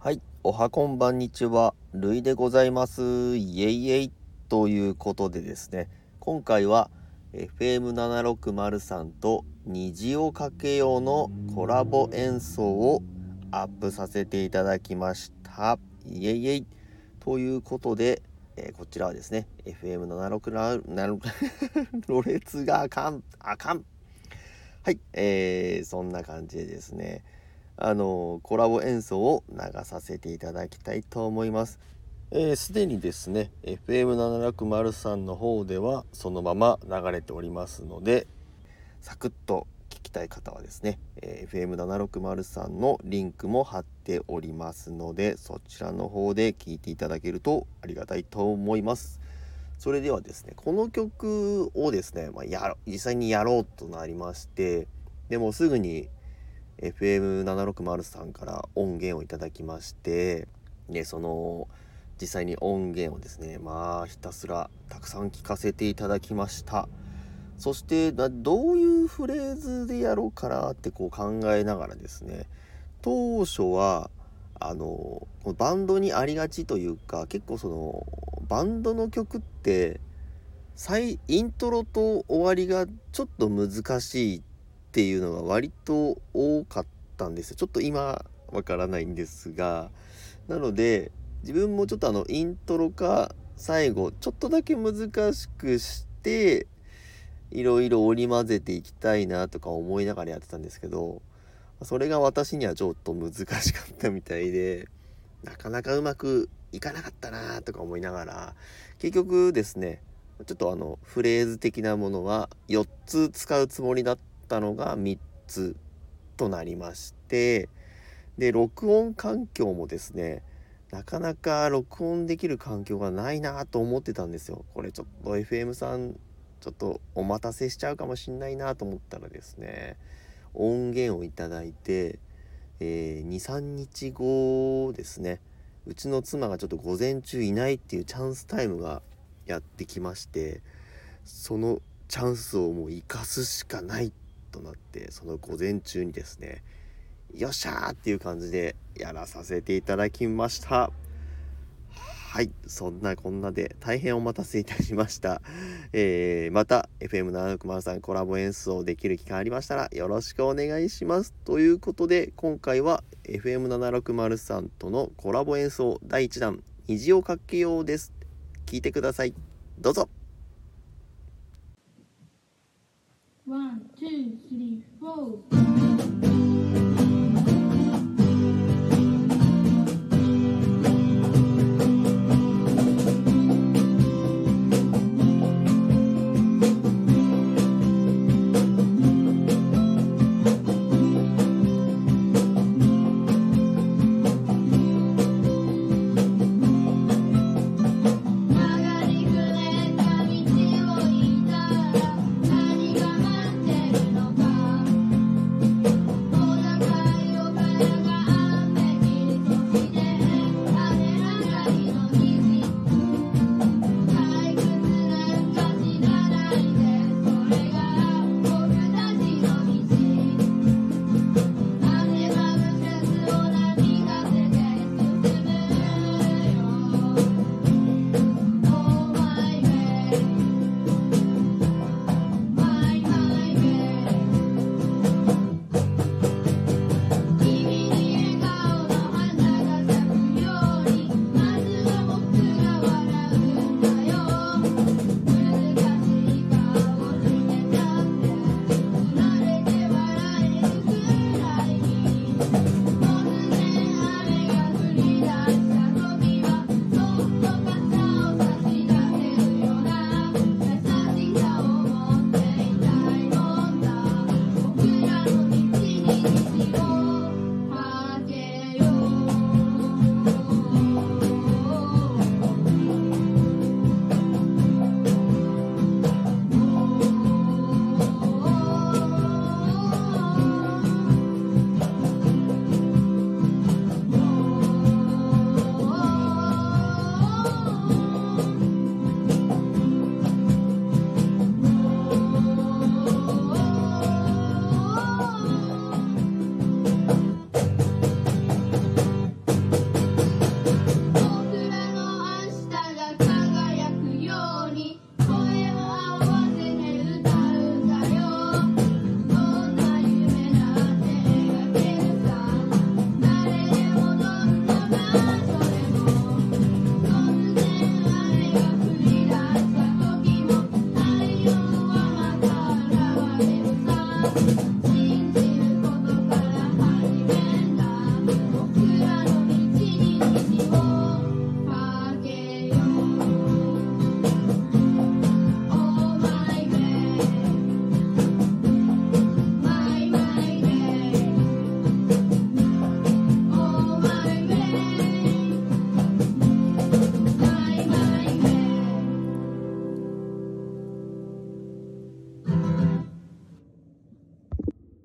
はい、おはこんばんにちは、るいでございます。イエイエイということでですね、今回は FM760 と虹をかけようのコラボ演奏をアップさせていただきました。イエイエイということで、えーこちらはですね、FM760 ろれつがあかん、あかん。はい、えー、そんな感じでですね、あのコラボ演奏を流させていただきたいと思います。えーすでにですね FM760 の方ではそのまま流れておりますのでサクッと聞きたい方はですね、えー FM760 のリンクも貼っておりますのでそちらの方で聞いていただけるとありがたいと思います。それではですねこの曲をですね、まあ、やろ実際にやろうとなりましてでもすぐに FM760 さんから音源をいただきましてでその実際に音源をですねまあひたすらたくさん聞かせていただきました。そしてどういうフレーズでやろうかなってこう考えながらですね当初はあのバンドにありがちというか結構そのバンドの曲って最イントロと終わりがちょっと難しいっていうのが割と多かったんですよ。ちょっと今わからないんですが。なので自分もちょっとあのイントロか最後ちょっとだけ難しくしていろいろ織り交ぜていきたいなとか思いながらやってたんですけどそれが私にはちょっと難しかったみたいでなかなかうまくいかなかったなとか思いながら結局ですねちょっとあのフレーズ的なものは4つ使うつもりだったのが3つとなりましてで録音環境もですねなかなか録音できる環境がないなと思ってたんですよ。これちょっと FM さんちょっとお待たせしちゃうかもしんないなと思ったらですね音源をいただいて、えー、23日後ですねうちの妻がちょっと午前中いないっていうチャンスタイムがやってきましてそのチャンスをもう生かすしかないっとなってその午前中にですねよっしゃーっていう感じでやらさせていただきました。はいそんなこんなで大変お待たせいたしました、えーまた FM760 さんコラボ演奏できる機会ありましたらよろしくお願いします。ということで今回は FM760 さんとのコラボ演奏第1弾虹をかけようです。聞いてください。どうぞ。One, two, three, four.